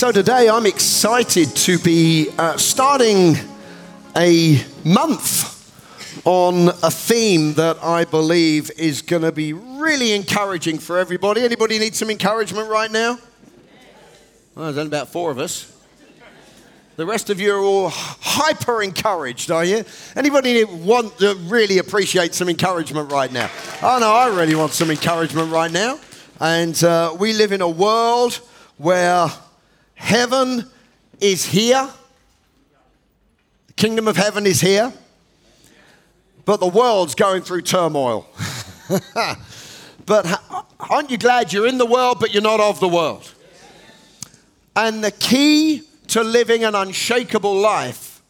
So, today I'm excited to be uh, starting a month on a theme that I believe is going to be really encouraging for everybody. Anybody need some encouragement right now? Well, there's only about four of us. The rest of you are all hyper encouraged, are you? Anybody want to really appreciate some encouragement right now? Oh no, I really want some encouragement right now. And uh, we live in a world where heaven is here, the kingdom of heaven is here, but the world's going through turmoil. but aren't you glad you're in the world, but you're not of the world? And the key to living an unshakable life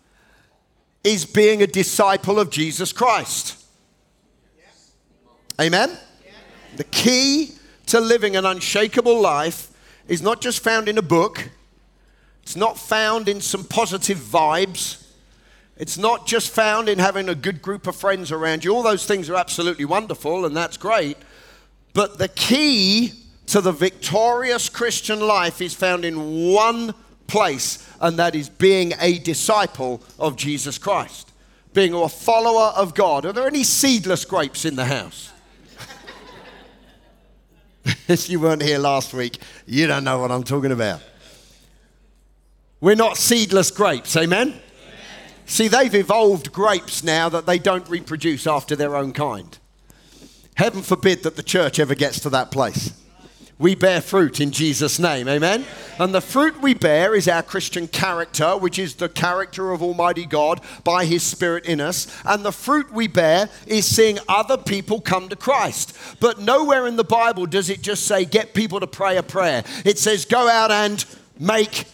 is being a disciple of Jesus Christ. Amen? The key to living an unshakable life is not just found in a book, it's not found in some positive vibes. It's not just found in having a good group of friends around you. All those things are absolutely wonderful and that's great. But the key to the victorious Christian life is found in one place, and that is being a disciple of Jesus Christ, being a follower of God. Are there any seedless grapes in the house? if you weren't here last week, you don't know what I'm talking about. We're not seedless grapes, amen? amen? See, they've evolved grapes now that they don't reproduce after their own kind. Heaven forbid that the church ever gets to that place we bear fruit in Jesus' name. Amen? And the fruit we bear is our Christian character, which is the character of Almighty God by His Spirit in us. And the fruit we bear is seeing other people come to Christ. But nowhere in the Bible does it just say, get people to pray a prayer. It says, go out and make.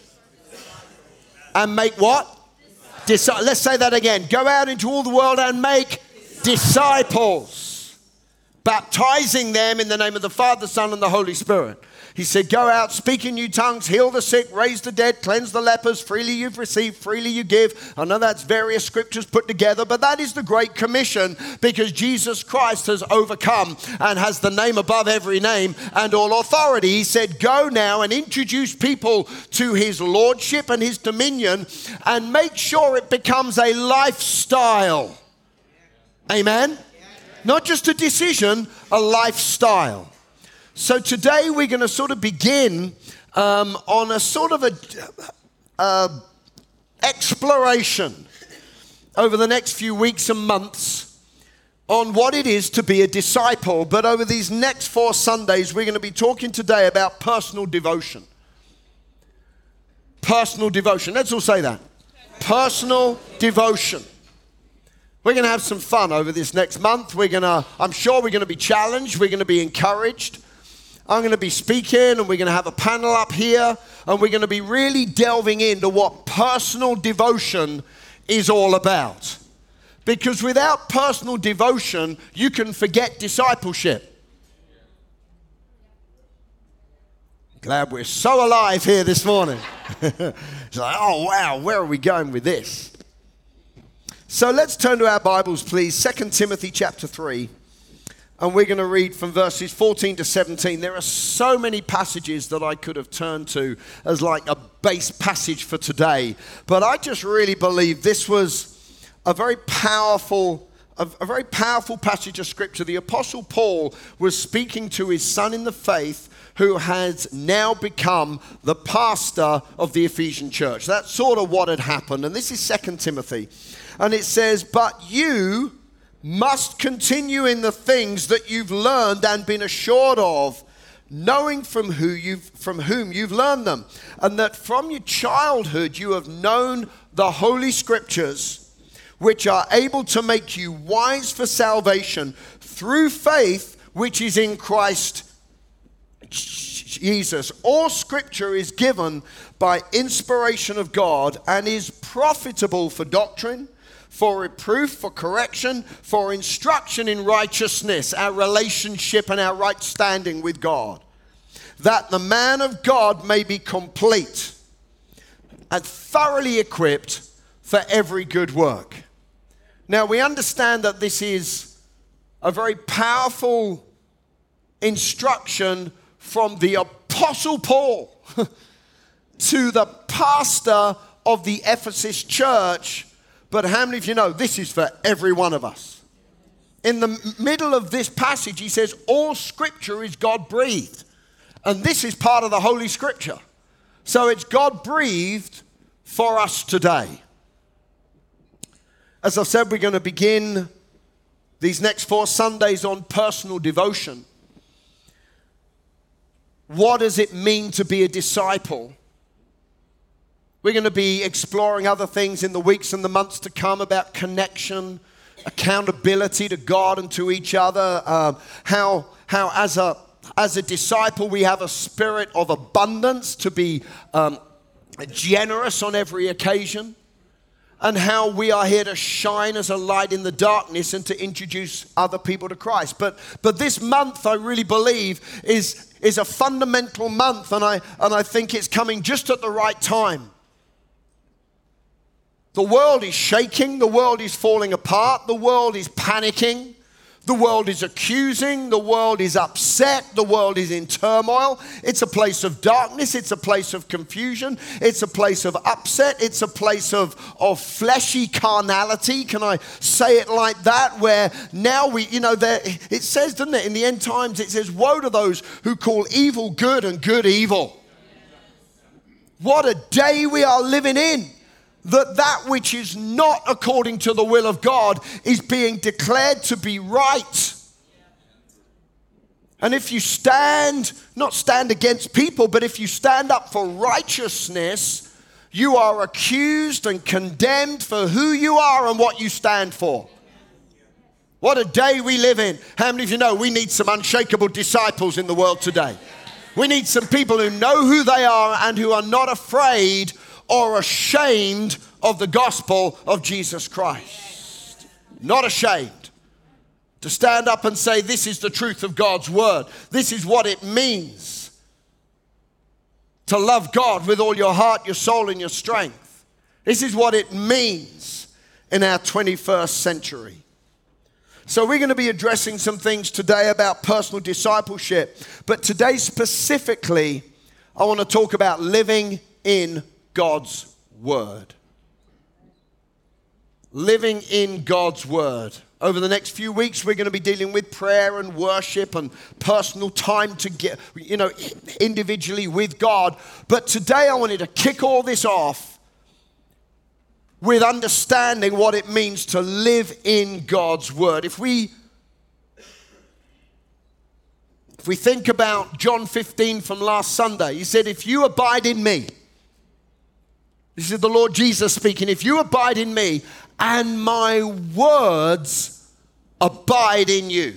And make what? Disciples. Let's say that again. Go out into all the world and make disciples baptizing them in the name of the Father, Son, and the Holy Spirit. He said, Go out, speak in new tongues, heal the sick, raise the dead, cleanse the lepers. Freely you've received, freely you give. I know that's various scriptures put together, but that is the Great Commission because Jesus Christ has overcome and has the name above every name and all authority. He said, Go now and introduce people to his lordship and his dominion and make sure it becomes a lifestyle. Amen. Not just a decision, a lifestyle. So today we're going to sort of begin um, on a sort of a uh, exploration over the next few weeks and months on what it is to be a disciple. But over these next four Sundays, we're going to be talking today about personal devotion. Personal devotion. Let's all say that. Personal devotion. We're going to have some fun over this next month. We're going to, I'm sure we're going to be challenged. We're going to be encouraged. I'm going to be speaking and we're going to have a panel up here and we're going to be really delving into what personal devotion is all about. Because without personal devotion, you can forget discipleship. Glad we're so alive here this morning. it's like, oh wow, where are we going with this? So let's turn to our Bibles, please. 2 Timothy chapter 3. And we're going to read from verses 14 to 17. There are so many passages that I could have turned to as like a base passage for today. But I just really believe this was a very powerful a, very powerful passage of scripture. The Apostle Paul was speaking to his son in the faith who has now become the pastor of the Ephesian church. That's sort of what had happened. And this is Second Timothy. And it says, But you must continue in the things that you've learned and been assured of, knowing from, who you've, from whom you've learned them, and that from your childhood you have known the Holy Scriptures, which are able to make you wise for salvation through faith which is in Christ Jesus. All scripture is given by inspiration of God and is profitable for doctrine for reproof, for correction, for instruction in righteousness, our relationship and our right standing with God, that the man of God may be complete and thoroughly equipped for every good work. Now, we understand that this is a very powerful instruction from the Apostle Paul. to the pastor of the Ephesus church, but how many of you know this is for every one of us? In the middle of this passage, he says, All scripture is God breathed. And this is part of the Holy Scripture. So it's God breathed for us today. As I've said, we're going to begin these next four Sundays on personal devotion. What does it mean to be a disciple? We're going to be exploring other things in the weeks and the months to come about connection, accountability to God and to each other, uh, how, how as, a, as a disciple we have a spirit of abundance to be um, generous on every occasion and how we are here to shine as a light in the darkness and to introduce other people to Christ. But, but this month, I really believe, is, is a fundamental month, and I, and I think it's coming just at the right time. The world is shaking, the world is falling apart, the world is panicking. The world is accusing, the world is upset, the world is in turmoil. It's a place of darkness, it's a place of confusion, it's a place of upset, it's a place of, of fleshy carnality. Can I say it like that? Where now we, you know, there, it says, doesn't it, in the end times, it says, Woe to those who call evil good and good evil. What a day we are living in that that which is not according to the will of God is being declared to be right. And if you stand, not stand against people, but if you stand up for righteousness, you are accused and condemned for who you are and what you stand for. What a day we live in. How many of you know we need some unshakable disciples in the world today? We need some people who know who they are and who are not afraid or ashamed of the gospel of Jesus Christ. Not ashamed. To stand up and say, This is the truth of God's word. This is what it means to love God with all your heart, your soul, and your strength. This is what it means in our 21st century. So, we're going to be addressing some things today about personal discipleship. But today, specifically, I want to talk about living in God's Word. Living in God's Word. Over the next few weeks, we're going to be dealing with prayer and worship and personal time to get, you know, individually with God. But today, I wanted to kick all this off with understanding what it means to live in God's Word. If we if we think about John 15 from last Sunday, he said, If you abide in me, this is the Lord Jesus speaking. If you abide in me and my words abide in you,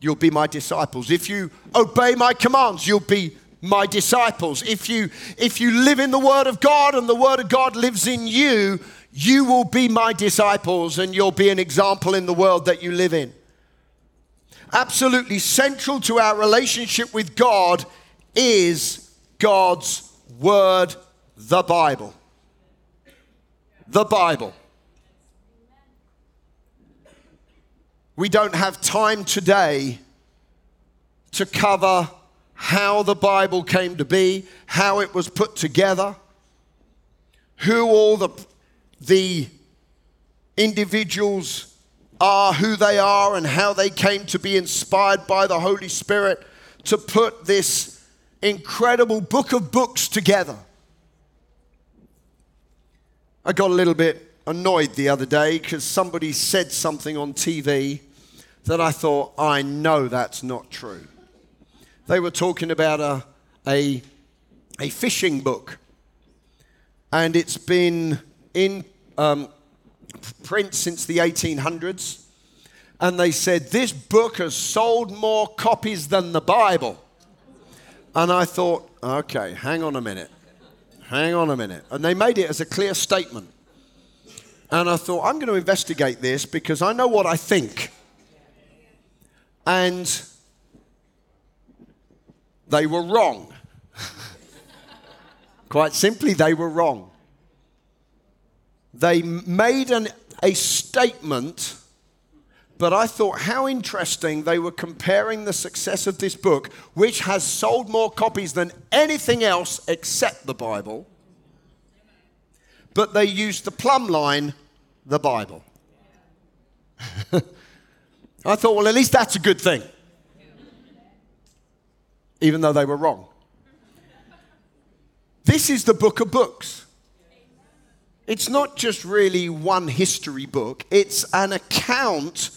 you'll be my disciples. If you obey my commands, you'll be my disciples. If you if you live in the word of God and the word of God lives in you, you will be my disciples and you'll be an example in the world that you live in. Absolutely central to our relationship with God is God's word, the Bible. The Bible. We don't have time today to cover how the Bible came to be, how it was put together, who all the, the individuals are, who they are, and how they came to be inspired by the Holy Spirit to put this incredible book of books together. I got a little bit annoyed the other day because somebody said something on TV that I thought, I know that's not true. They were talking about a, a, a fishing book, and it's been in um, print since the 1800s. And they said, This book has sold more copies than the Bible. And I thought, okay, hang on a minute. Hang on a minute. And they made it as a clear statement. And I thought, I'm going to investigate this because I know what I think. And they were wrong. Quite simply, they were wrong. They made an, a statement But I thought how interesting they were comparing the success of this book, which has sold more copies than anything else except the Bible. But they used the plumb line, the Bible. I thought, well, at least that's a good thing. Even though they were wrong. This is the book of books. It's not just really one history book, it's an account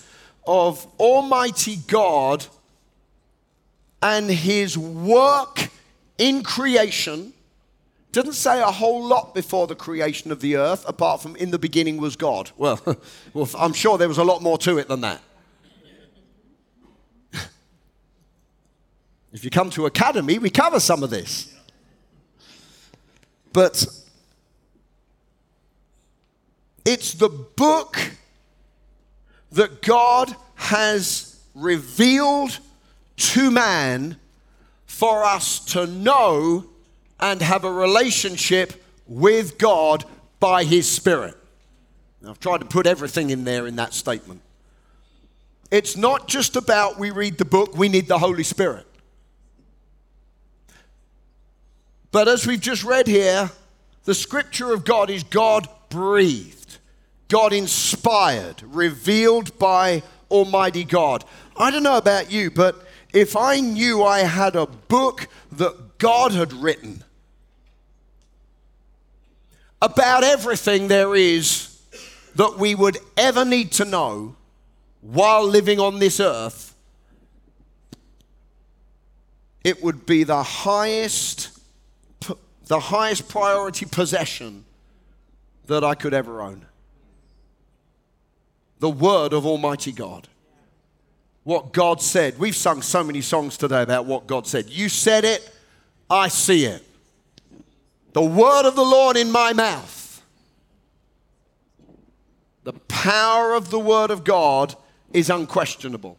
of Almighty God and His work in creation. Doesn't say a whole lot before the creation of the earth, apart from in the beginning was God. Well, well I'm sure there was a lot more to it than that. if you come to Academy, we cover some of this. But it's the book that God has revealed to man for us to know and have a relationship with God by His Spirit. Now, I've tried to put everything in there in that statement. It's not just about we read the book, we need the Holy Spirit. But as we've just read here, the scripture of God is God breathed. God inspired, revealed by Almighty God. I don't know about you, but if I knew I had a book that God had written about everything there is that we would ever need to know while living on this earth, it would be the highest the highest priority possession that I could ever own the word of Almighty God. What God said. We've sung so many songs today about what God said. You said it, I see it. The word of the Lord in my mouth. The power of the word of God is unquestionable.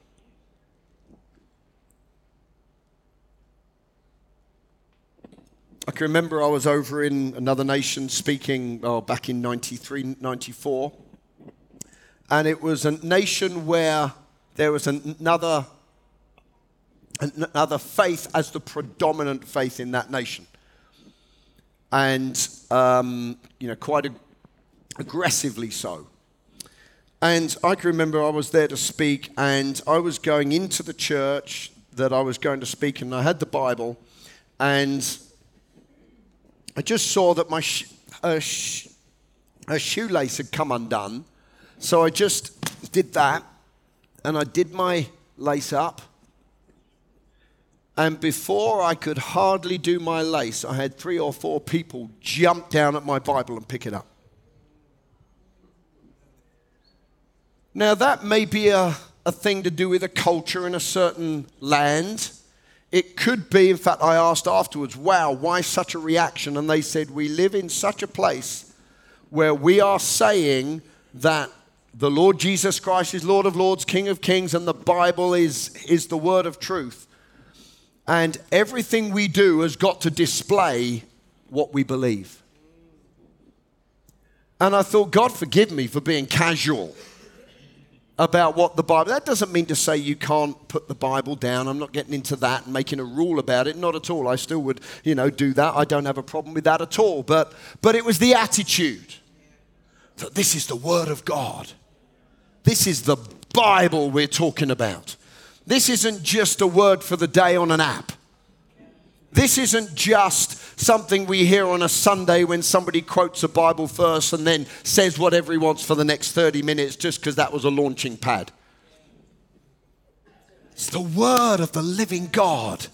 I can remember I was over in another nation speaking oh, back in 93, 94 and it was a nation where there was another, another faith as the predominant faith in that nation. And, um, you know, quite ag- aggressively so. And I can remember I was there to speak, and I was going into the church that I was going to speak, and I had the Bible, and I just saw that my sh- sh- shoelace had come undone so I just did that and I did my lace up. And before I could hardly do my lace, I had three or four people jump down at my Bible and pick it up. Now, that may be a, a thing to do with a culture in a certain land. It could be, in fact, I asked afterwards, wow, why such a reaction? And they said, we live in such a place where we are saying that the Lord Jesus Christ is Lord of Lords, King of Kings, and the Bible is, is the word of truth. And everything we do has got to display what we believe. And I thought, God forgive me for being casual about what the Bible. That doesn't mean to say you can't put the Bible down. I'm not getting into that and making a rule about it. Not at all. I still would, you know, do that. I don't have a problem with that at all. But but it was the attitude that this is the word of God. This is the Bible we're talking about. This isn't just a word for the day on an app. This isn't just something we hear on a Sunday when somebody quotes a Bible verse and then says whatever he wants for the next 30 minutes just because that was a launching pad. It's the word of the living God.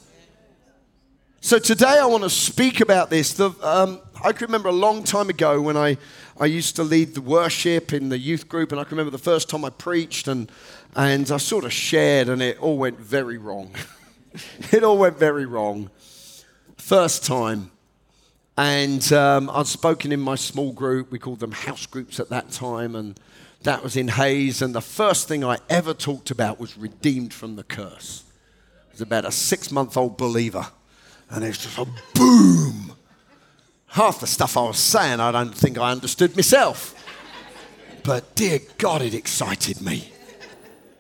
So today I want to speak about this. The, um, I can remember a long time ago when I, I used to lead the worship in the youth group, and I can remember the first time I preached, and, and I sort of shared, and it all went very wrong. it all went very wrong. First time. And um, I'd spoken in my small group, we called them house groups at that time, and that was in Hayes. And the first thing I ever talked about was redeemed from the curse. It was about a six month old believer and it's just a boom. Half the stuff I was saying, I don't think I understood myself. But dear God, it excited me.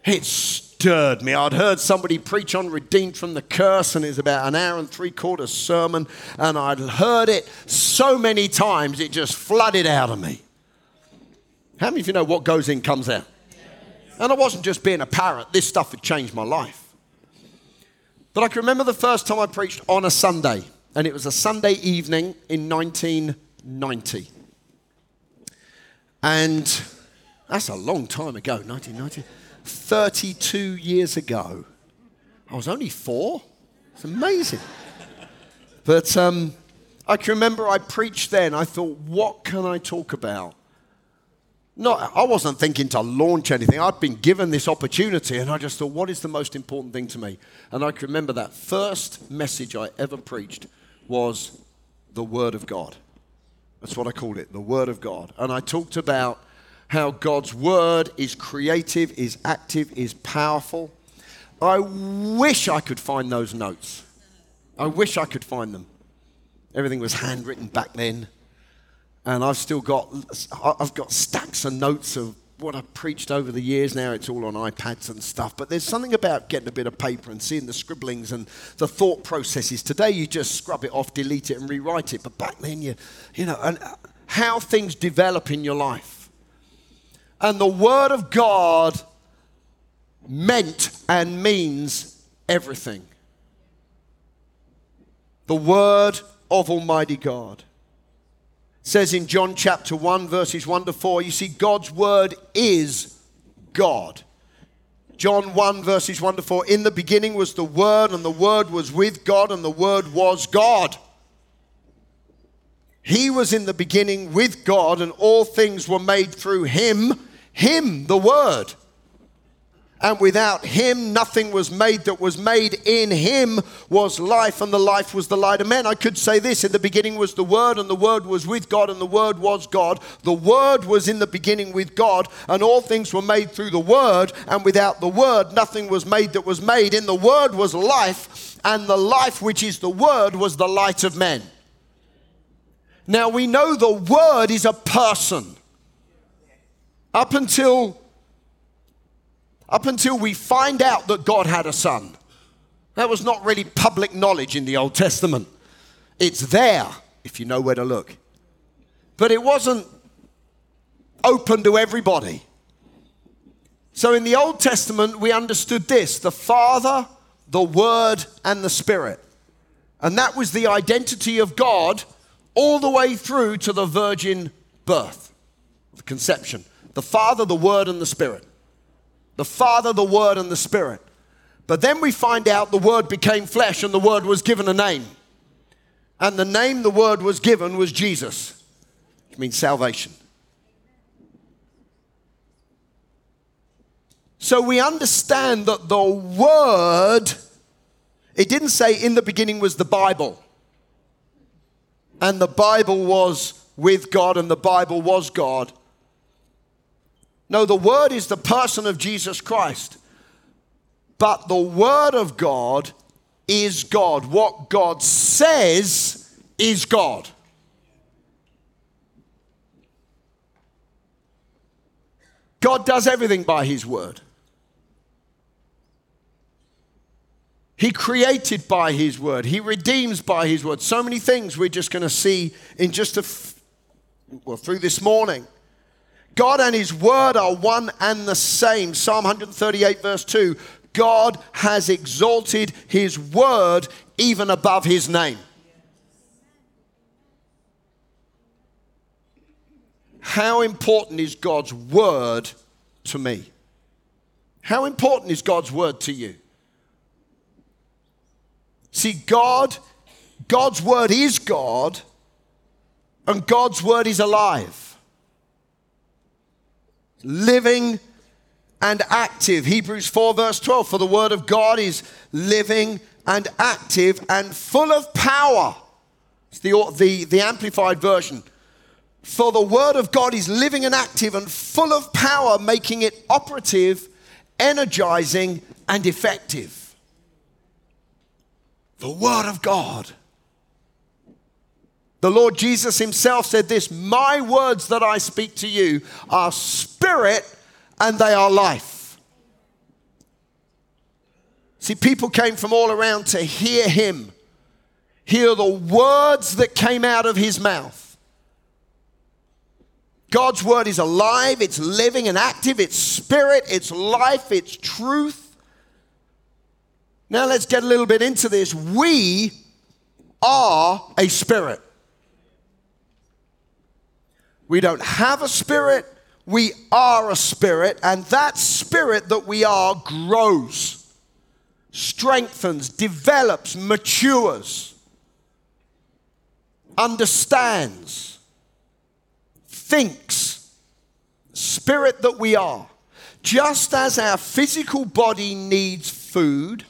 It stirred me. I'd heard somebody preach on redeemed from the curse, and it's about an hour and three quarters sermon, and I'd heard it so many times it just flooded out of me. How many of you know what goes in comes out? And I wasn't just being a parrot, this stuff had changed my life. But I can remember the first time I preached on a Sunday, and it was a Sunday evening in 1990. And that's a long time ago, 1990. 32 years ago. I was only four. It's amazing. but um, I can remember I preached then. I thought, what can I talk about? Not, I wasn't thinking to launch anything. I'd been given this opportunity, and I just thought, what is the most important thing to me? And I can remember that first message I ever preached was the Word of God. That's what I called it, the Word of God. And I talked about how God's Word is creative, is active, is powerful. I wish I could find those notes. I wish I could find them. Everything was handwritten back then and I've still got I've got stacks of notes of what I've preached over the years. Now it's all on iPads and stuff. But there's something about getting a bit of paper and seeing the scribblings and the thought processes. Today you just scrub it off, delete it, and rewrite it. But back then you, you know, and how things develop in your life. And the Word of God meant and means everything. The Word of Almighty God says in John chapter 1, verses 1 to 4, you see, God's word is God. John 1, verses 1 to 4, in the beginning was the Word, and the Word was with God, and the Word was God. He was in the beginning with God, and all things were made through Him, Him, the Word. And without him, nothing was made that was made. In him was life, and the life was the light of men. I could say this in the beginning was the Word, and the Word was with God, and the Word was God. The Word was in the beginning with God, and all things were made through the Word, and without the Word, nothing was made that was made. In the Word was life, and the life which is the Word was the light of men. Now we know the Word is a person. Up until up until we find out that God had a son. That was not really public knowledge in the Old Testament. It's there if you know where to look. But it wasn't open to everybody. So in the Old Testament, we understood this the Father, the Word, and the Spirit. And that was the identity of God all the way through to the virgin birth, the conception. The Father, the Word, and the Spirit the Father, the Word, and the Spirit. But then we find out the Word became flesh and the Word was given a name. And the name the Word was given was Jesus, which means salvation. So we understand that the Word, it didn't say in the beginning was the Bible, and the Bible was with God, and the Bible was God. No, the Word is the person of Jesus Christ. But the Word of God is God. What God says is God. God does everything by His Word. He created by His Word. He redeems by His Word. So many things we're just going to see in just a, f- well, through this morning. God and His Word are one and the same. Psalm 138, verse 2 God has exalted His Word even above His name. How important is God's Word to me? How important is God's Word to you? See, God, God's Word is God, and God's Word is alive living and active. Hebrews 4, verse 12 For the word of God is living and active and full of power. It's the, the, the amplified version. For the word of God is living and active and full of power, making it operative, energizing, and effective. The word of God. The Lord Jesus himself said this My words that I speak to you are spirit and they are life. See, people came from all around to hear him, hear the words that came out of his mouth. God's word is alive, it's living and active, it's spirit, it's life, it's truth. Now let's get a little bit into this. We are a spirit. We don't have a spirit, we are a spirit, and that spirit that we are grows strengthens, develops, matures, understands, thinks. Spirit that we are. Just as our physical body needs food,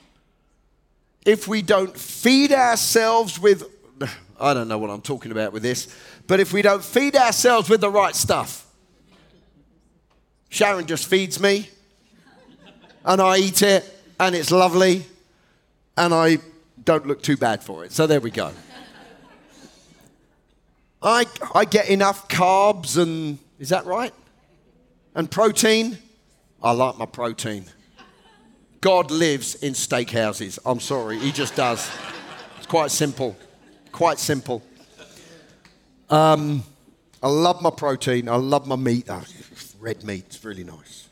if we don't feed ourselves with, I don't know what I'm talking about with this, but if we don't feed ourselves with the right stuff, Sharon just feeds me and I eat it and it's lovely, and I don't look too bad for it. So there we go. I, I get enough carbs and, is that right? And protein. I like my protein. God lives in steakhouses. I'm sorry, he just does. It's quite simple. Quite simple. Um, I love my protein. I love my meat. Oh, red meat, it's really nice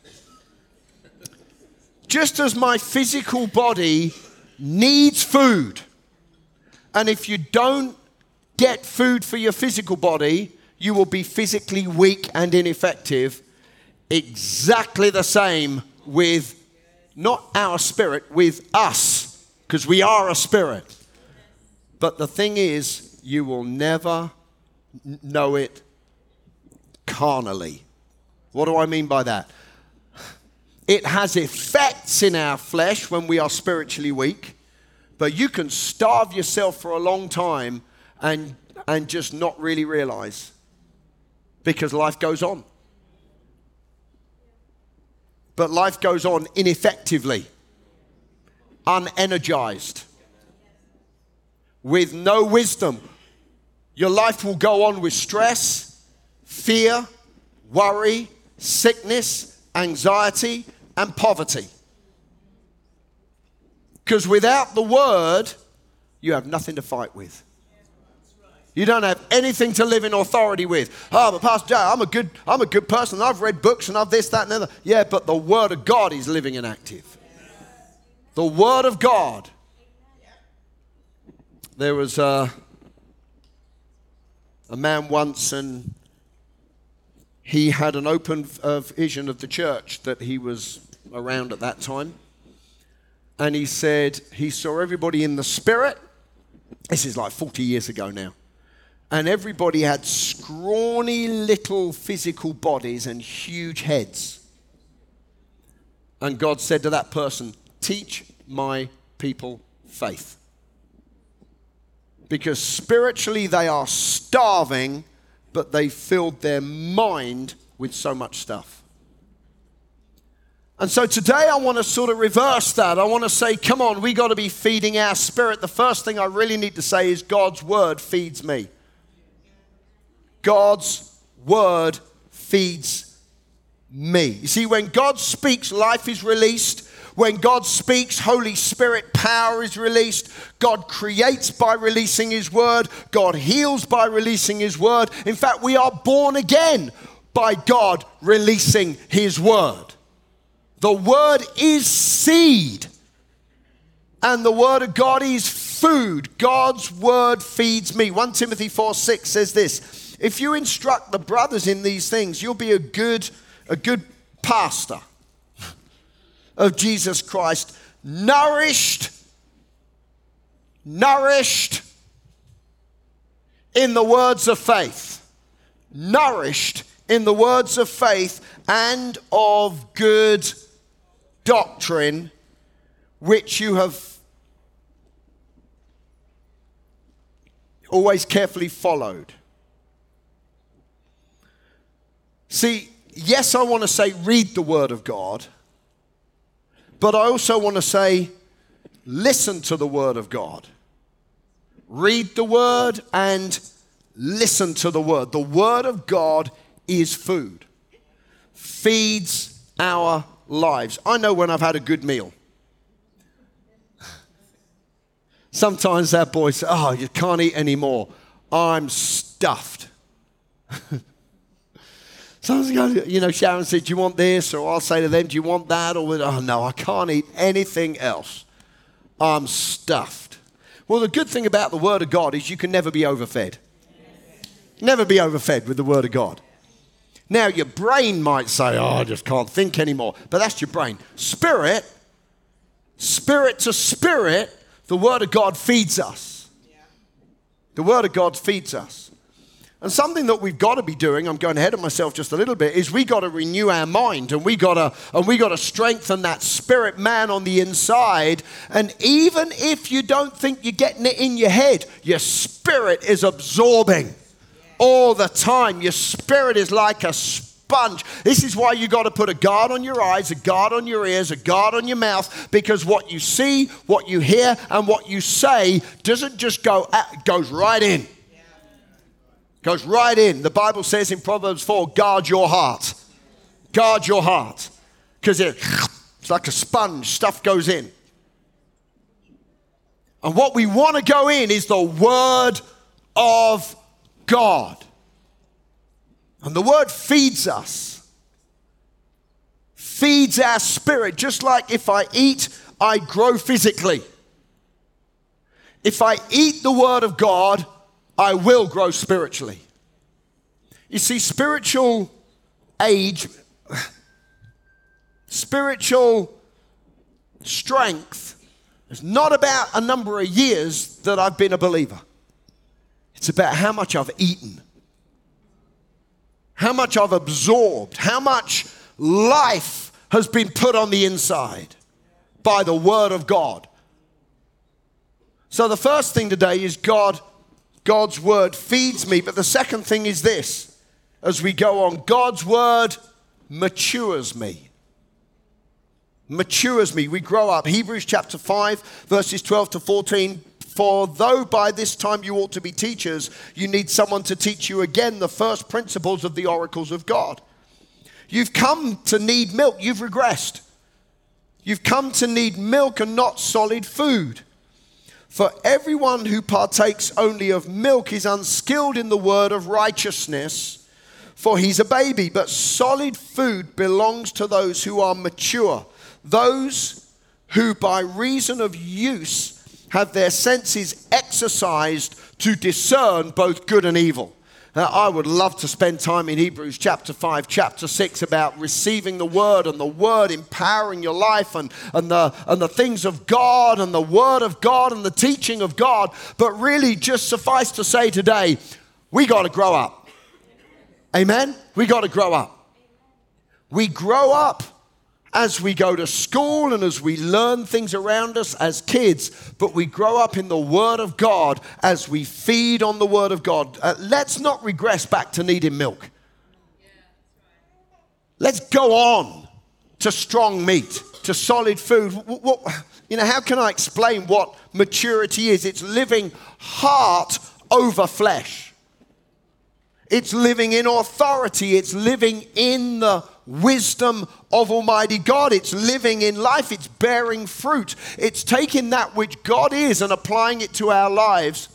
just as my physical body needs food, and if you don't get food for your physical body, you will be physically weak and ineffective. Exactly the same with not our spirit, with us, because we are a spirit. But the thing is, you will never know it carnally. What do I mean by that? It has effects in our flesh when we are spiritually weak, but you can starve yourself for a long time and, and just not really realize because life goes on. But life goes on ineffectively, unenergized, with no wisdom. Your life will go on with stress, fear, worry, sickness, anxiety, and poverty. Because without the word, you have nothing to fight with. You don't have anything to live in authority with. Oh, but Pastor Joe, I'm a good, I'm a good person. I've read books and I've this, that, and the other. Yeah, but the Word of God is living and active. The Word of God. There was a, a man once, and he had an open uh, vision of the church that he was around at that time. And he said he saw everybody in the spirit. This is like 40 years ago now. And everybody had scrawny little physical bodies and huge heads. And God said to that person, Teach my people faith. Because spiritually they are starving, but they filled their mind with so much stuff. And so today I want to sort of reverse that. I want to say, come on, we got to be feeding our spirit. The first thing I really need to say is God's word feeds me. God's word feeds me. You see, when God speaks, life is released. When God speaks, Holy Spirit power is released. God creates by releasing His word. God heals by releasing His word. In fact, we are born again by God releasing His word. The word is seed, and the word of God is food. God's word feeds me. 1 Timothy 4 6 says this If you instruct the brothers in these things, you'll be a good, a good pastor of Jesus Christ, nourished, nourished in the words of faith, nourished in the words of faith and of good doctrine which you have always carefully followed. See, yes, I want to say read the Word of God, but I also want to say listen to the Word of God. Read the Word and listen to the Word. The Word of God is food, feeds our lives. I know when I've had a good meal. Sometimes that boy says, Oh, you can't eat anymore. I'm stuffed. Sometimes, you know, Sharon said, Do you want this? Or I'll say to them, Do you want that? Or, Oh, no, I can't eat anything else. I'm stuffed. Well, the good thing about the Word of God is you can never be overfed. Never be overfed with the Word of God. Now, your brain might say, Oh, I just can't think anymore. But that's your brain. Spirit, spirit to spirit, the Word of God feeds us. The Word of God feeds us. And something that we've got to be doing, I'm going ahead of myself just a little bit, is we got to renew our mind and we got to and we got to strengthen that spirit man on the inside. And even if you don't think you're getting it in your head, your spirit is absorbing all the time. Your spirit is like a sponge. This is why you got to put a guard on your eyes, a guard on your ears, a guard on your mouth, because what you see, what you hear, and what you say doesn't just go out, goes right in. Goes right in. The Bible says in Proverbs 4 guard your heart. Guard your heart. Because it's like a sponge, stuff goes in. And what we want to go in is the Word of God. And the Word feeds us, feeds our spirit, just like if I eat, I grow physically. If I eat the Word of God, I will grow spiritually. You see, spiritual age, spiritual strength is not about a number of years that I've been a believer. It's about how much I've eaten, how much I've absorbed, how much life has been put on the inside by the Word of God. So, the first thing today is God God's word feeds me. But the second thing is this as we go on, God's word matures me. Matures me. We grow up. Hebrews chapter 5, verses 12 to 14. For though by this time you ought to be teachers, you need someone to teach you again the first principles of the oracles of God. You've come to need milk, you've regressed. You've come to need milk and not solid food. For everyone who partakes only of milk is unskilled in the word of righteousness, for he's a baby. But solid food belongs to those who are mature, those who, by reason of use, have their senses exercised to discern both good and evil. Now, I would love to spend time in Hebrews chapter 5, chapter 6 about receiving the word and the word empowering your life and, and, the, and the things of God and the word of God and the teaching of God. But really, just suffice to say today, we got to grow up. Amen? We got to grow up. We grow up as we go to school and as we learn things around us as kids, but we grow up in the Word of God as we feed on the Word of God. Uh, let's not regress back to needing milk. Let's go on to strong meat, to solid food. What, what, you know, how can I explain what maturity is? It's living heart over flesh. It's living in authority. It's living in the wisdom of Almighty God. It's living in life. It's bearing fruit. It's taking that which God is and applying it to our lives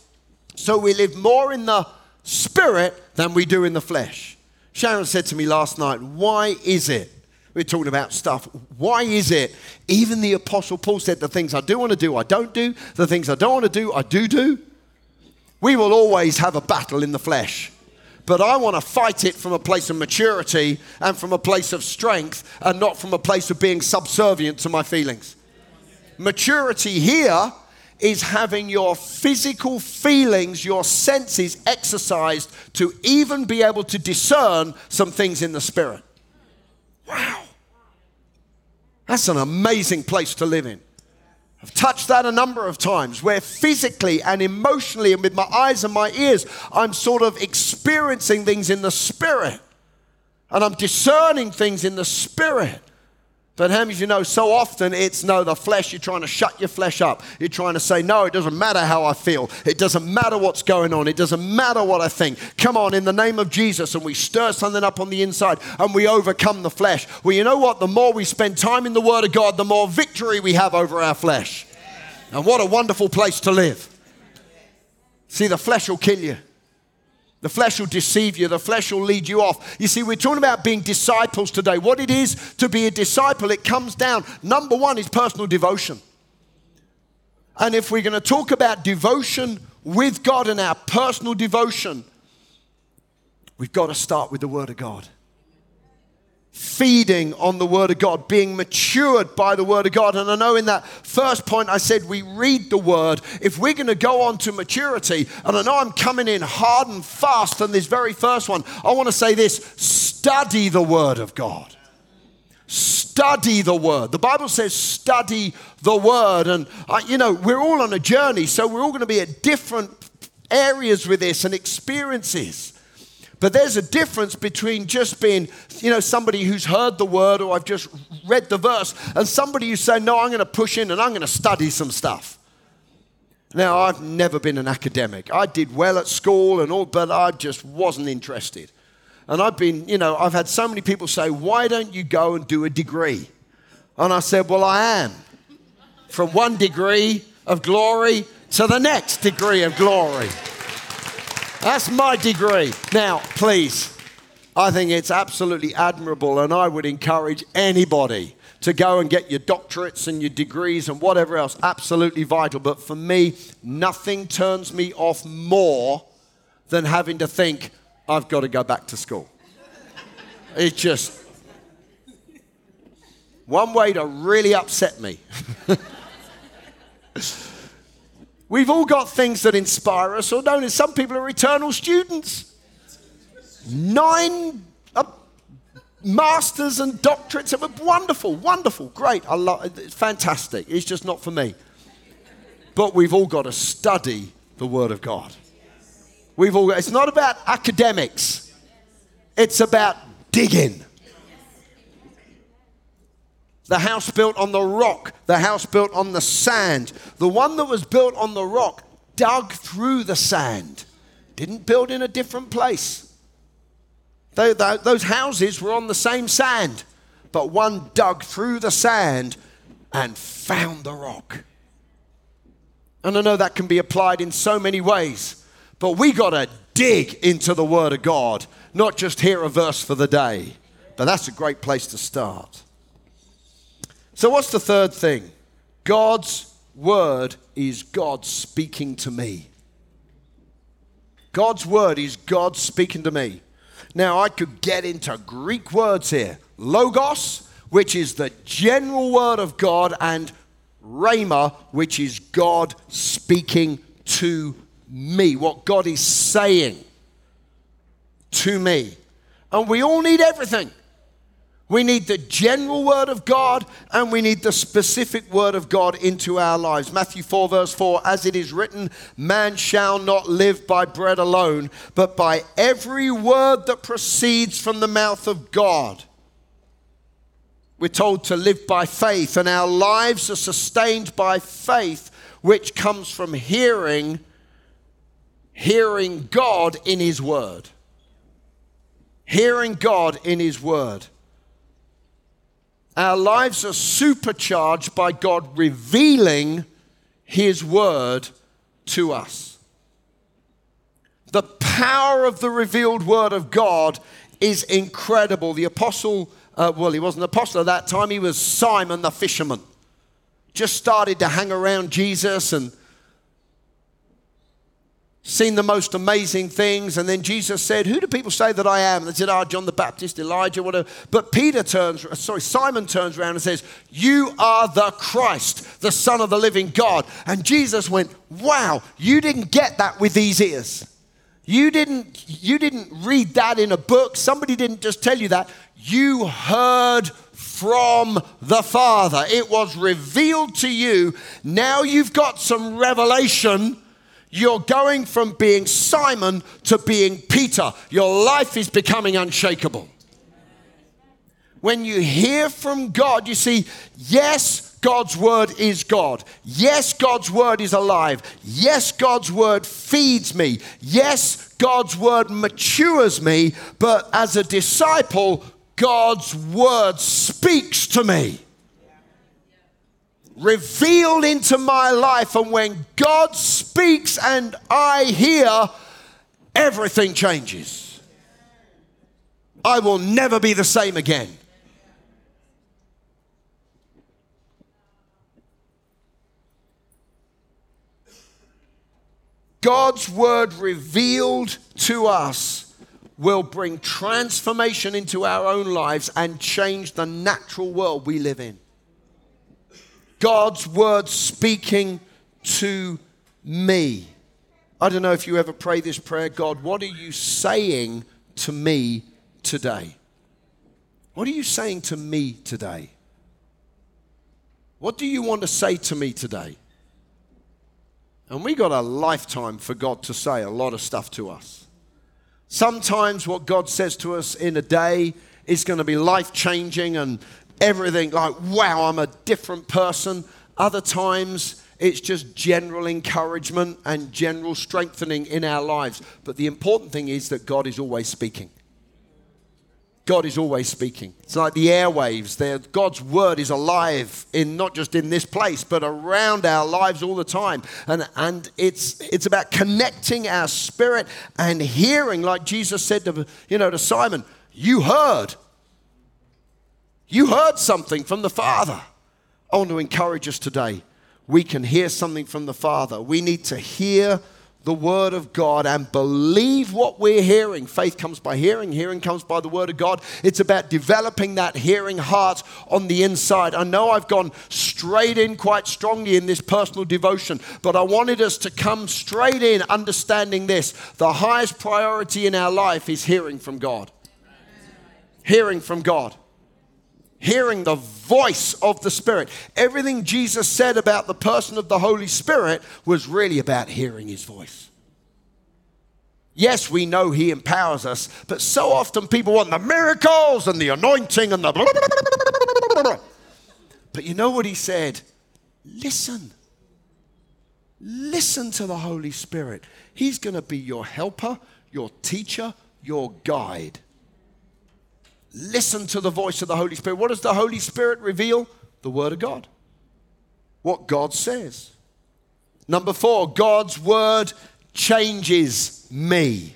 so we live more in the spirit than we do in the flesh. Sharon said to me last night, Why is it? We're talking about stuff. Why is it? Even the Apostle Paul said, The things I do want to do, I don't do. The things I don't want to do, I do do. We will always have a battle in the flesh but I want to fight it from a place of maturity and from a place of strength and not from a place of being subservient to my feelings. Maturity here is having your physical feelings, your senses exercised to even be able to discern some things in the spirit. Wow. That's an amazing place to live in. I've touched that a number of times where physically and emotionally and with my eyes and my ears, I'm sort of experiencing things in the spirit. And I'm discerning things in the spirit. But how many you know so often it's no, the flesh, you're trying to shut your flesh up. You're trying to say, no, it doesn't matter how I feel. It doesn't matter what's going on. It doesn't matter what I think. Come on, in the name of Jesus. And we stir something up on the inside and we overcome the flesh. Well, you know what? The more we spend time in the Word of God, the more victory we have over our flesh. And what a wonderful place to live. See, the flesh will kill you. The flesh will deceive you. The flesh will lead you off. You see, we're talking about being disciples today. What it is to be a disciple, it comes down. Number one is personal devotion. And if we're going to talk about devotion with God and our personal devotion, we've got to start with the Word of God feeding on the Word of God, being matured by the Word of God. And I know in that first point I said we read the Word. If we're going to go on to maturity, and I know I'm coming in hard and fast on this very first one, I want to say this study the Word of God. Study the Word. The Bible says, study the Word. And, uh, you know, we're all on a journey, so we're all going to be at different areas with this and experiences. But there's a difference between just being, you know, somebody who's heard the word or I've just read the verse and somebody who's saying, no, I'm going to push in and I'm going to study some stuff. Now, I've never been an academic. I did well at school and all, but I just wasn't interested. And I've been, you know, I've had so many people say, why don't you go and do a degree? And I said, well, I am. From one degree of glory to the next degree of glory. That's my degree. Now, please, I think it's absolutely admirable, and I would encourage anybody to go and get your doctorates and your degrees and whatever else. Absolutely vital. But for me, nothing turns me off more than having to think, I've got to go back to school. It's just one way to really upset me. We've all got things that inspire us or don't. Some people are eternal students. Nine uh, masters and doctorates. Of a wonderful, wonderful, great. I love. Fantastic. It's just not for me. But we've all got to study the Word of God. We've all. It's not about academics. It's about digging. The house built on the rock, the house built on the sand. The one that was built on the rock dug through the sand, didn't build in a different place. Those houses were on the same sand, but one dug through the sand and found the rock. And I know that can be applied in so many ways, but we got to dig into the Word of God, not just hear a verse for the day. But that's a great place to start. So, what's the third thing? God's word is God speaking to me. God's word is God speaking to me. Now, I could get into Greek words here logos, which is the general word of God, and rhema, which is God speaking to me, what God is saying to me. And we all need everything. We need the general word of God and we need the specific word of God into our lives. Matthew 4, verse 4 As it is written, man shall not live by bread alone, but by every word that proceeds from the mouth of God. We're told to live by faith, and our lives are sustained by faith, which comes from hearing, hearing God in His Word. Hearing God in His Word. Our lives are supercharged by God revealing His Word to us. The power of the revealed Word of God is incredible. The apostle, uh, well, he wasn't an apostle at that time, he was Simon the fisherman. Just started to hang around Jesus and seen the most amazing things. And then Jesus said, Who do people say that I am? And they said, Oh, John the Baptist, Elijah, whatever. But Peter turns, uh, sorry, Simon turns around and says, You are the Christ, the Son of the living God. And Jesus went, Wow, you didn't get that with these ears. You didn't, you didn't read that in a book. Somebody didn't just tell you that. You heard from the Father. It was revealed to you. Now you've got some revelation you're going from being Simon to being Peter. Your life is becoming unshakable. When you hear from God, you see, yes, God's word is God. Yes, God's word is alive. Yes, God's word feeds me. Yes, God's word matures me. But as a disciple, God's word speaks to me. Revealed into my life. And when God speaks and I hear, everything changes. I will never be the same again. God's word revealed to us will bring transformation into our own lives and change the natural world we live in. God's word speaking to me. I don't know if you ever pray this prayer God, what are you saying to me today? What are you saying to me today? What do you want to say to me today? And we got a lifetime for God to say a lot of stuff to us. Sometimes what God says to us in a day is going to be life changing and everything like, wow, I'm a different person. Other times it's just general encouragement and general strengthening in our lives. But the important thing is that God is always speaking. God is always speaking. It's like the airwaves. There, God's word is alive in not just in this place, but around our lives all the time. And, and it's, it's about connecting our spirit and hearing, like Jesus said to, you know, to Simon, you heard. You heard something from the Father. I want to encourage us today. We can hear something from the Father. We need to hear the Word of God and believe what we're hearing. Faith comes by hearing, hearing comes by the Word of God. It's about developing that hearing heart on the inside. I know I've gone straight in quite strongly in this personal devotion, but I wanted us to come straight in understanding this. The highest priority in our life is hearing from God. Hearing from God hearing the voice of the Spirit. Everything Jesus said about the person of the Holy Spirit was really about hearing his voice. Yes, we know he empowers us, but so often people want the miracles and the anointing and the. Blah, blah, blah, but you know what he said? Listen. Listen to the Holy Spirit. He's going to be your helper, your teacher, your guide. Listen to the voice of the Holy Spirit. What does the Holy Spirit reveal? The Word of God. What God says. Number four, God's Word changes me.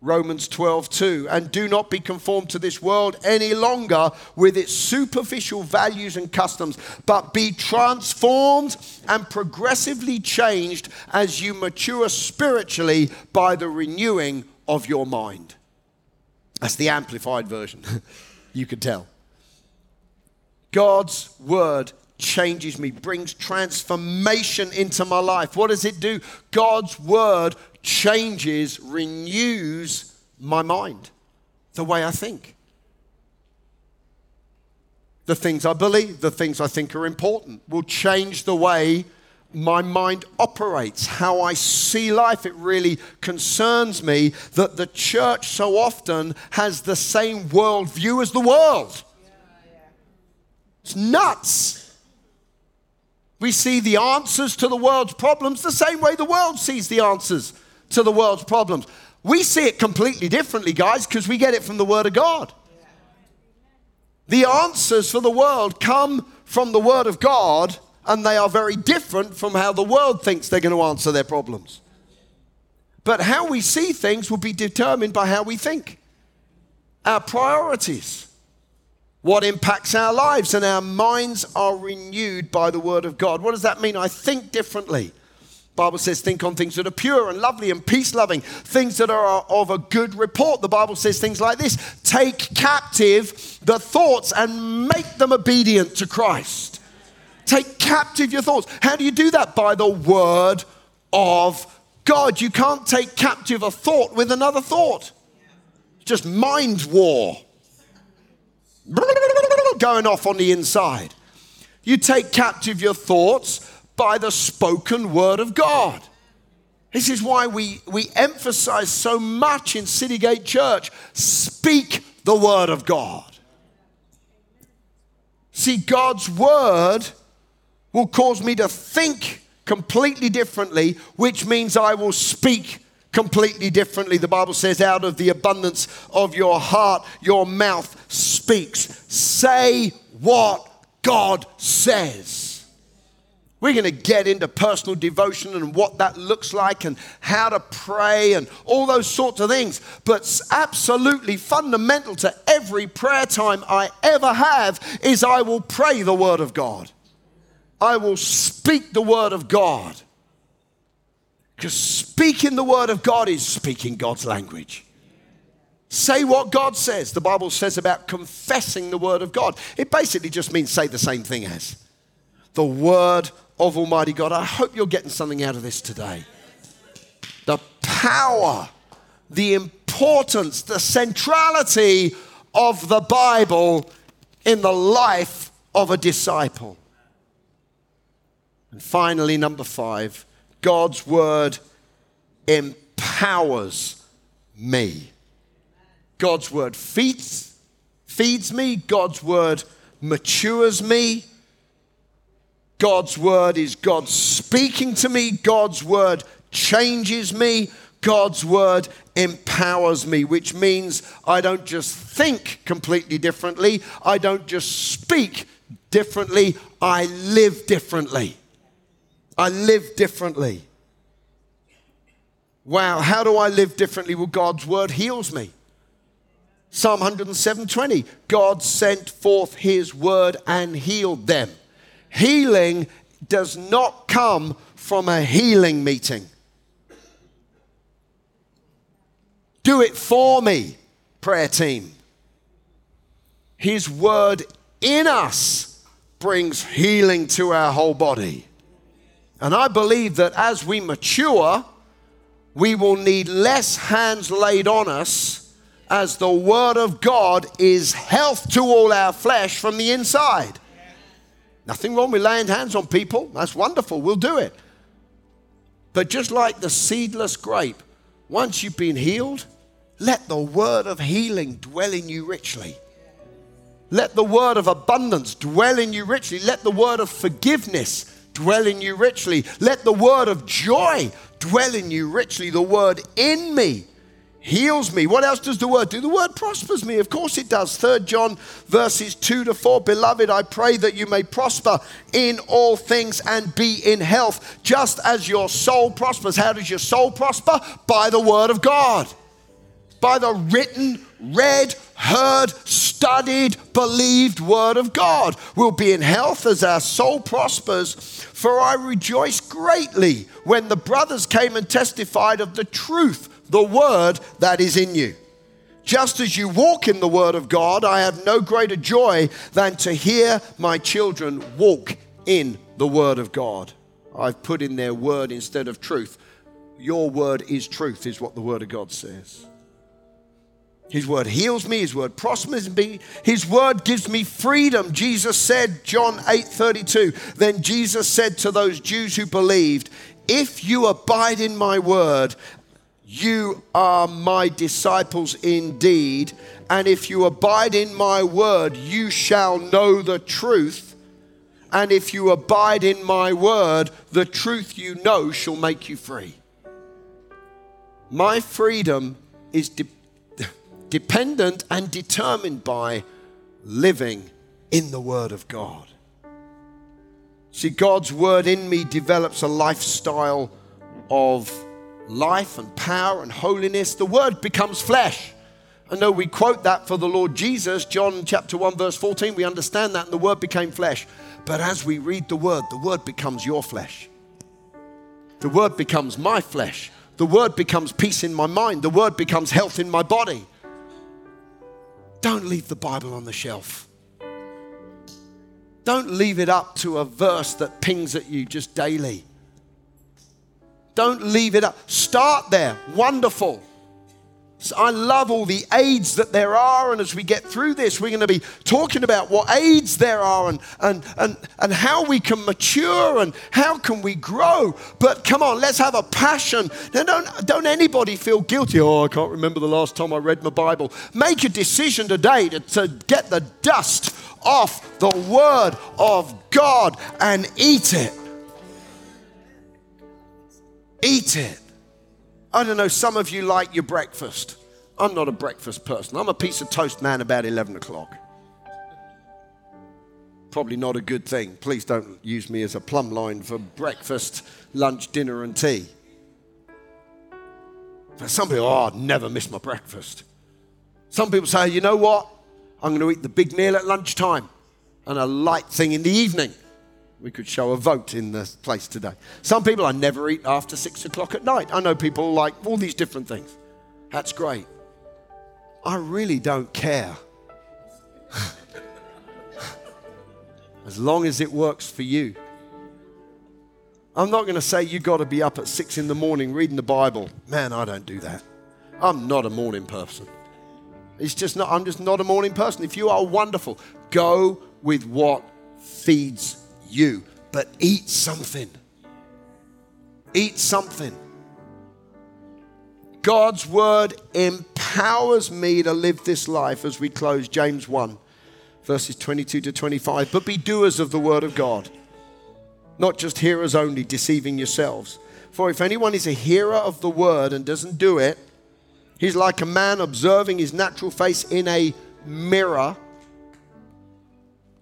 Romans 12, 2. And do not be conformed to this world any longer with its superficial values and customs, but be transformed and progressively changed as you mature spiritually by the renewing of your mind. That's the amplified version. you can tell. God's word changes me, brings transformation into my life. What does it do? God's word changes, renews my mind, the way I think. The things I believe, the things I think are important will change the way my mind operates, how I see life. It really concerns me that the church so often has the same worldview as the world. It's nuts. We see the answers to the world's problems the same way the world sees the answers to the world's problems. We see it completely differently, guys, because we get it from the Word of God. The answers for the world come from the Word of God and they are very different from how the world thinks they're going to answer their problems. But how we see things will be determined by how we think, our priorities, what impacts our lives, and our minds are renewed by the Word of God. What does that mean? I think differently. Bible says, think on things that are pure and lovely and peace loving, things that are of a good report. The Bible says things like this take captive the thoughts and make them obedient to Christ. Take captive your thoughts. How do you do that? By the word of God. You can't take captive a thought with another thought. Just mind war going off on the inside. You take captive your thoughts by the spoken word of God. This is why we, we emphasize so much in Citygate Church speak the word of God. See, God's word will cause me to think completely differently, which means I will speak completely differently. The Bible says, out of the abundance of your heart, your mouth speaks. Say what God says. We're going to get into personal devotion and what that looks like and how to pray and all those sorts of things. But absolutely fundamental to every prayer time I ever have is I will pray the Word of God. I will speak the Word of God. Because speaking the Word of God is speaking God's language. Say what God says. The Bible says about confessing the Word of God. It basically just means say the same thing as the Word of Almighty God. I hope you're getting something out of this today. The power, the importance, the centrality of the Bible in the life of a disciple. And finally, number five, God's Word empowers me. God's word feeds, feeds me. God's word matures me. God's word is God speaking to me. God's word changes me. God's word empowers me, which means I don't just think completely differently. I don't just speak differently. I live differently. I live differently. Wow, how do I live differently? Well, God's word heals me. Psalm 107:20 God sent forth his word and healed them. Healing does not come from a healing meeting. Do it for me, prayer team. His word in us brings healing to our whole body. And I believe that as we mature, we will need less hands laid on us as the Word of God is health to all our flesh from the inside. Nothing wrong with laying hands on people. That's wonderful. We'll do it. But just like the seedless grape, once you've been healed, let the word of healing dwell in you richly. Let the word of abundance dwell in you richly. Let the word of forgiveness dwell in you richly. Let the word of joy dwell in you richly. The word in me heals me. What else does the word do? The word prospers me. Of course it does. Third John verses 2 to 4. Beloved, I pray that you may prosper in all things and be in health, just as your soul prospers. How does your soul prosper? By the word of God. By the written, read, heard, studied, believed word of God. We'll be in health as our soul prospers. For I rejoice greatly when the brothers came and testified of the truth the word that is in you. Just as you walk in the word of God, I have no greater joy than to hear my children walk in the word of God. I've put in their word instead of truth. Your word is truth, is what the word of God says. His word heals me, his word prospers me, his word gives me freedom. Jesus said, John 8 32. Then Jesus said to those Jews who believed, If you abide in my word, you are my disciples indeed. And if you abide in my word, you shall know the truth. And if you abide in my word, the truth you know shall make you free. My freedom is de- dependent and determined by living in the word of God. See, God's word in me develops a lifestyle of life and power and holiness, the word becomes flesh. I know we quote that for the Lord Jesus, John chapter 1, verse 14. We understand that, and the word became flesh. But as we read the word, the word becomes your flesh. The word becomes my flesh. The word becomes peace in my mind. The word becomes health in my body. Don't leave the Bible on the shelf. Don't leave it up to a verse that pings at you just daily. Don't leave it up. Start there. Wonderful. So I love all the aids that there are, and as we get through this, we're going to be talking about what aids there are and, and, and, and how we can mature and how can we grow. But come on, let's have a passion. Now, don't, don't anybody feel guilty. Oh, I can't remember the last time I read my Bible. Make a decision today to, to get the dust off the Word of God and eat it. Eat it. I don't know, some of you like your breakfast. I'm not a breakfast person. I'm a piece of toast man about 11 o'clock. probably not a good thing. Please don't use me as a plumb line for breakfast, lunch, dinner, and tea. But some people, oh, I'd never miss my breakfast. Some people say, you know what? I'm going to eat the big meal at lunchtime and a light thing in the evening. We could show a vote in the place today. Some people, I never eat after six o'clock at night. I know people like all these different things. That's great. I really don't care. as long as it works for you. I'm not going to say you got to be up at six in the morning reading the Bible. Man, I don't do that. I'm not a morning person. It's just not, I'm just not a morning person. If you are wonderful, go with what feeds you, but eat something. Eat something. God's word empowers me to live this life as we close James 1, verses 22 to 25. But be doers of the word of God, not just hearers only, deceiving yourselves. For if anyone is a hearer of the word and doesn't do it, He's like a man observing his natural face in a mirror.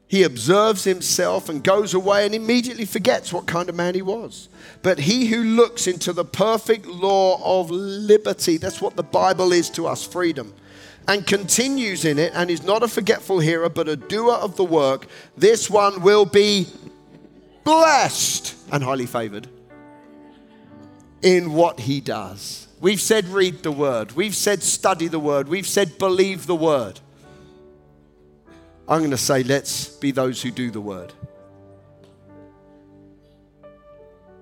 He observes himself and goes away and immediately forgets what kind of man he was. But he who looks into the perfect law of liberty, that's what the Bible is to us freedom, and continues in it and is not a forgetful hearer but a doer of the work, this one will be blessed and highly favored in what he does. We've said read the word. We've said study the word. We've said believe the word. I'm going to say let's be those who do the word.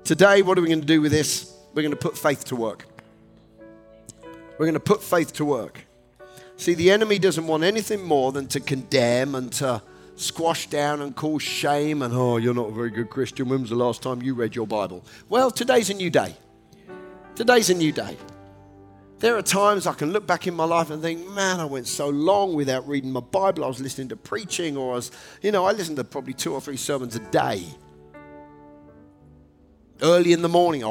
Today, what are we going to do with this? We're going to put faith to work. We're going to put faith to work. See, the enemy doesn't want anything more than to condemn and to squash down and cause shame and, oh, you're not a very good Christian. When was the last time you read your Bible? Well, today's a new day. Today's a new day. There are times I can look back in my life and think, man, I went so long without reading my Bible. I was listening to preaching, or I was, you know, I listened to probably two or three sermons a day. Early in the morning, I,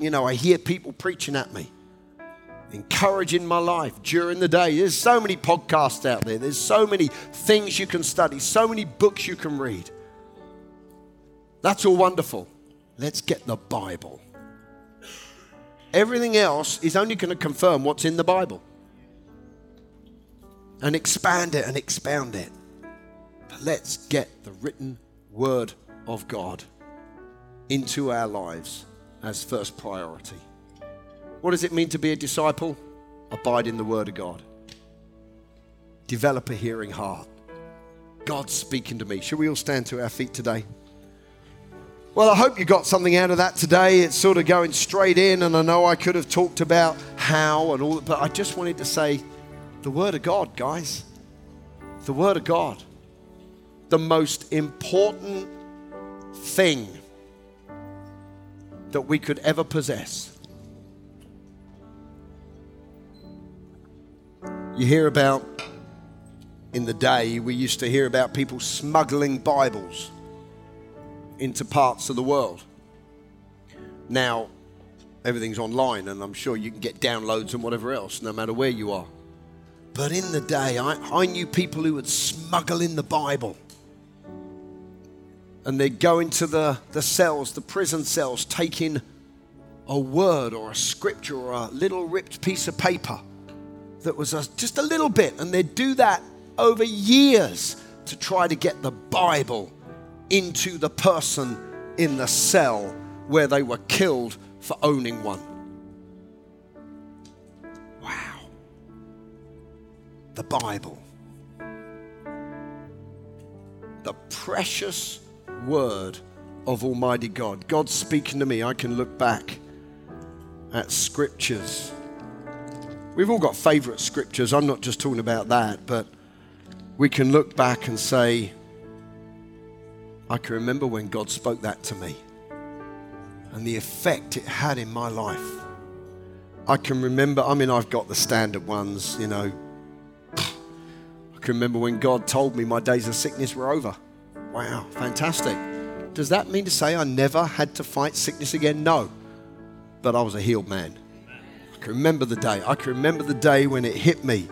you know, I hear people preaching at me, encouraging my life during the day. There's so many podcasts out there, there's so many things you can study, so many books you can read. That's all wonderful. Let's get the Bible. Everything else is only going to confirm what's in the Bible and expand it and expound it. But let's get the written word of God into our lives as first priority. What does it mean to be a disciple? Abide in the word of God. Develop a hearing heart. God's speaking to me. Shall we all stand to our feet today? Well, I hope you got something out of that today. It's sort of going straight in, and I know I could have talked about how and all that, but I just wanted to say the Word of God, guys. The Word of God. The most important thing that we could ever possess. You hear about, in the day, we used to hear about people smuggling Bibles into parts of the world. Now, everything's online, and I'm sure you can get downloads and whatever else, no matter where you are. But in the day, I, I knew people who would smuggle in the Bible. And they'd go into the, the cells, the prison cells, taking a word or a scripture or a little ripped piece of paper that was a, just a little bit. And they'd do that over years to try to get the Bible into the person in the cell where they were killed for owning one. Wow. The Bible. The precious word of Almighty God. God speaking to me. I can look back at scriptures. We've all got favorite scriptures. I'm not just talking about that, but we can look back and say, I can remember when God spoke that to me and the effect it had in my life. I can remember, I mean, I've got the standard ones, you know. I can remember when God told me my days of sickness were over. Wow, fantastic. Does that mean to say I never had to fight sickness again? No. But I was a healed man. I can remember the day. I can remember the day when it hit me.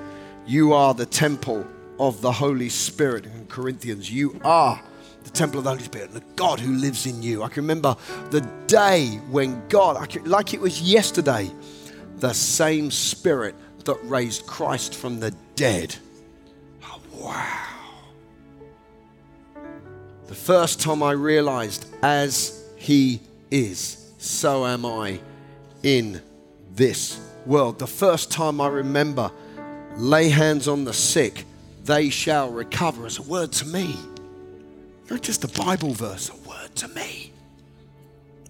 You are the temple of the Holy Spirit in Corinthians. You are the temple of the Holy Spirit, the God who lives in you. I can remember the day when God, can, like it was yesterday, the same Spirit that raised Christ from the dead. Oh, wow. The first time I realized, as He is, so am I in this world. The first time I remember, lay hands on the sick, they shall recover, as a word to me. Not just a Bible verse, a word to me.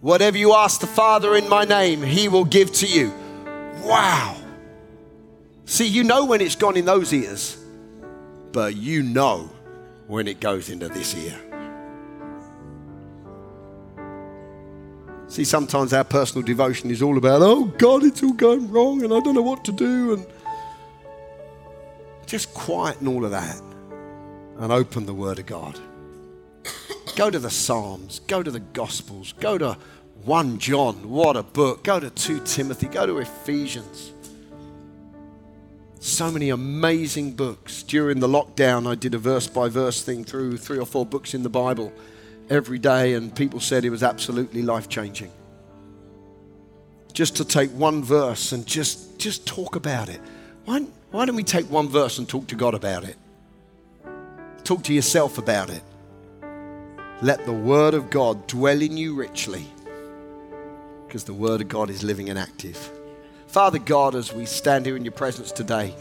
Whatever you ask the Father in my name, He will give to you. Wow. See, you know when it's gone in those ears, but you know when it goes into this ear. See, sometimes our personal devotion is all about, oh God, it's all going wrong and I don't know what to do. And just quieten all of that and open the Word of God. Go to the Psalms, go to the Gospels, go to 1 John, what a book. Go to 2 Timothy, go to Ephesians. So many amazing books. During the lockdown, I did a verse by verse thing through three or four books in the Bible every day, and people said it was absolutely life changing. Just to take one verse and just, just talk about it. Why, why don't we take one verse and talk to God about it? Talk to yourself about it. Let the Word of God dwell in you richly because the Word of God is living and active. Father God, as we stand here in your presence today,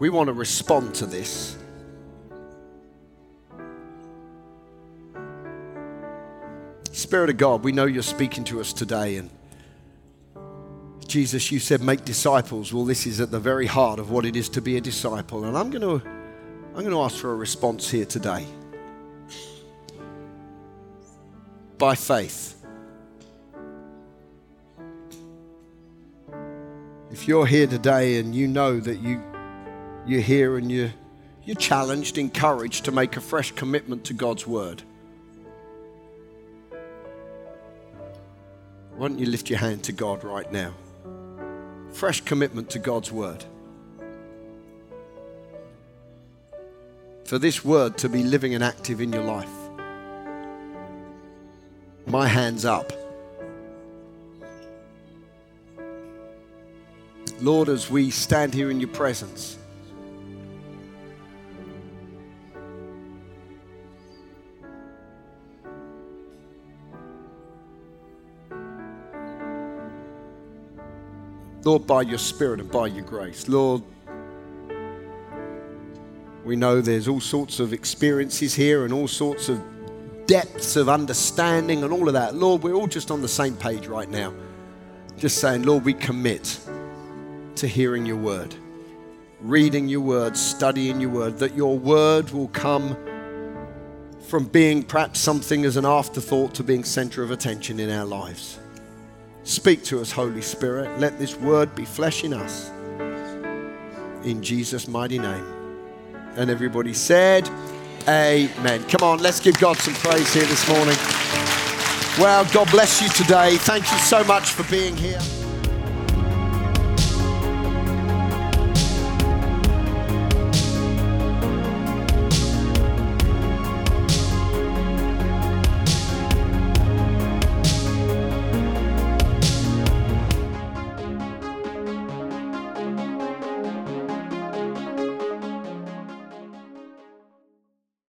we want to respond to this. Spirit of God, we know you're speaking to us today. And Jesus, you said, make disciples. Well, this is at the very heart of what it is to be a disciple. And I'm going to, I'm going to ask for a response here today. By faith. If you're here today and you know that you, you're here and you're, you're challenged, encouraged to make a fresh commitment to God's word Why don't you lift your hand to God right now? Fresh commitment to God's word. For this word to be living and active in your life. My hand's up. Lord, as we stand here in your presence, Lord, by your Spirit and by your grace. Lord, we know there's all sorts of experiences here and all sorts of depths of understanding and all of that. Lord, we're all just on the same page right now. Just saying, Lord, we commit to hearing your word, reading your word, studying your word, that your word will come from being perhaps something as an afterthought to being center of attention in our lives. Speak to us, Holy Spirit. Let this word be flesh in us. In Jesus' mighty name. And everybody said, Amen. Come on, let's give God some praise here this morning. Well, God bless you today. Thank you so much for being here.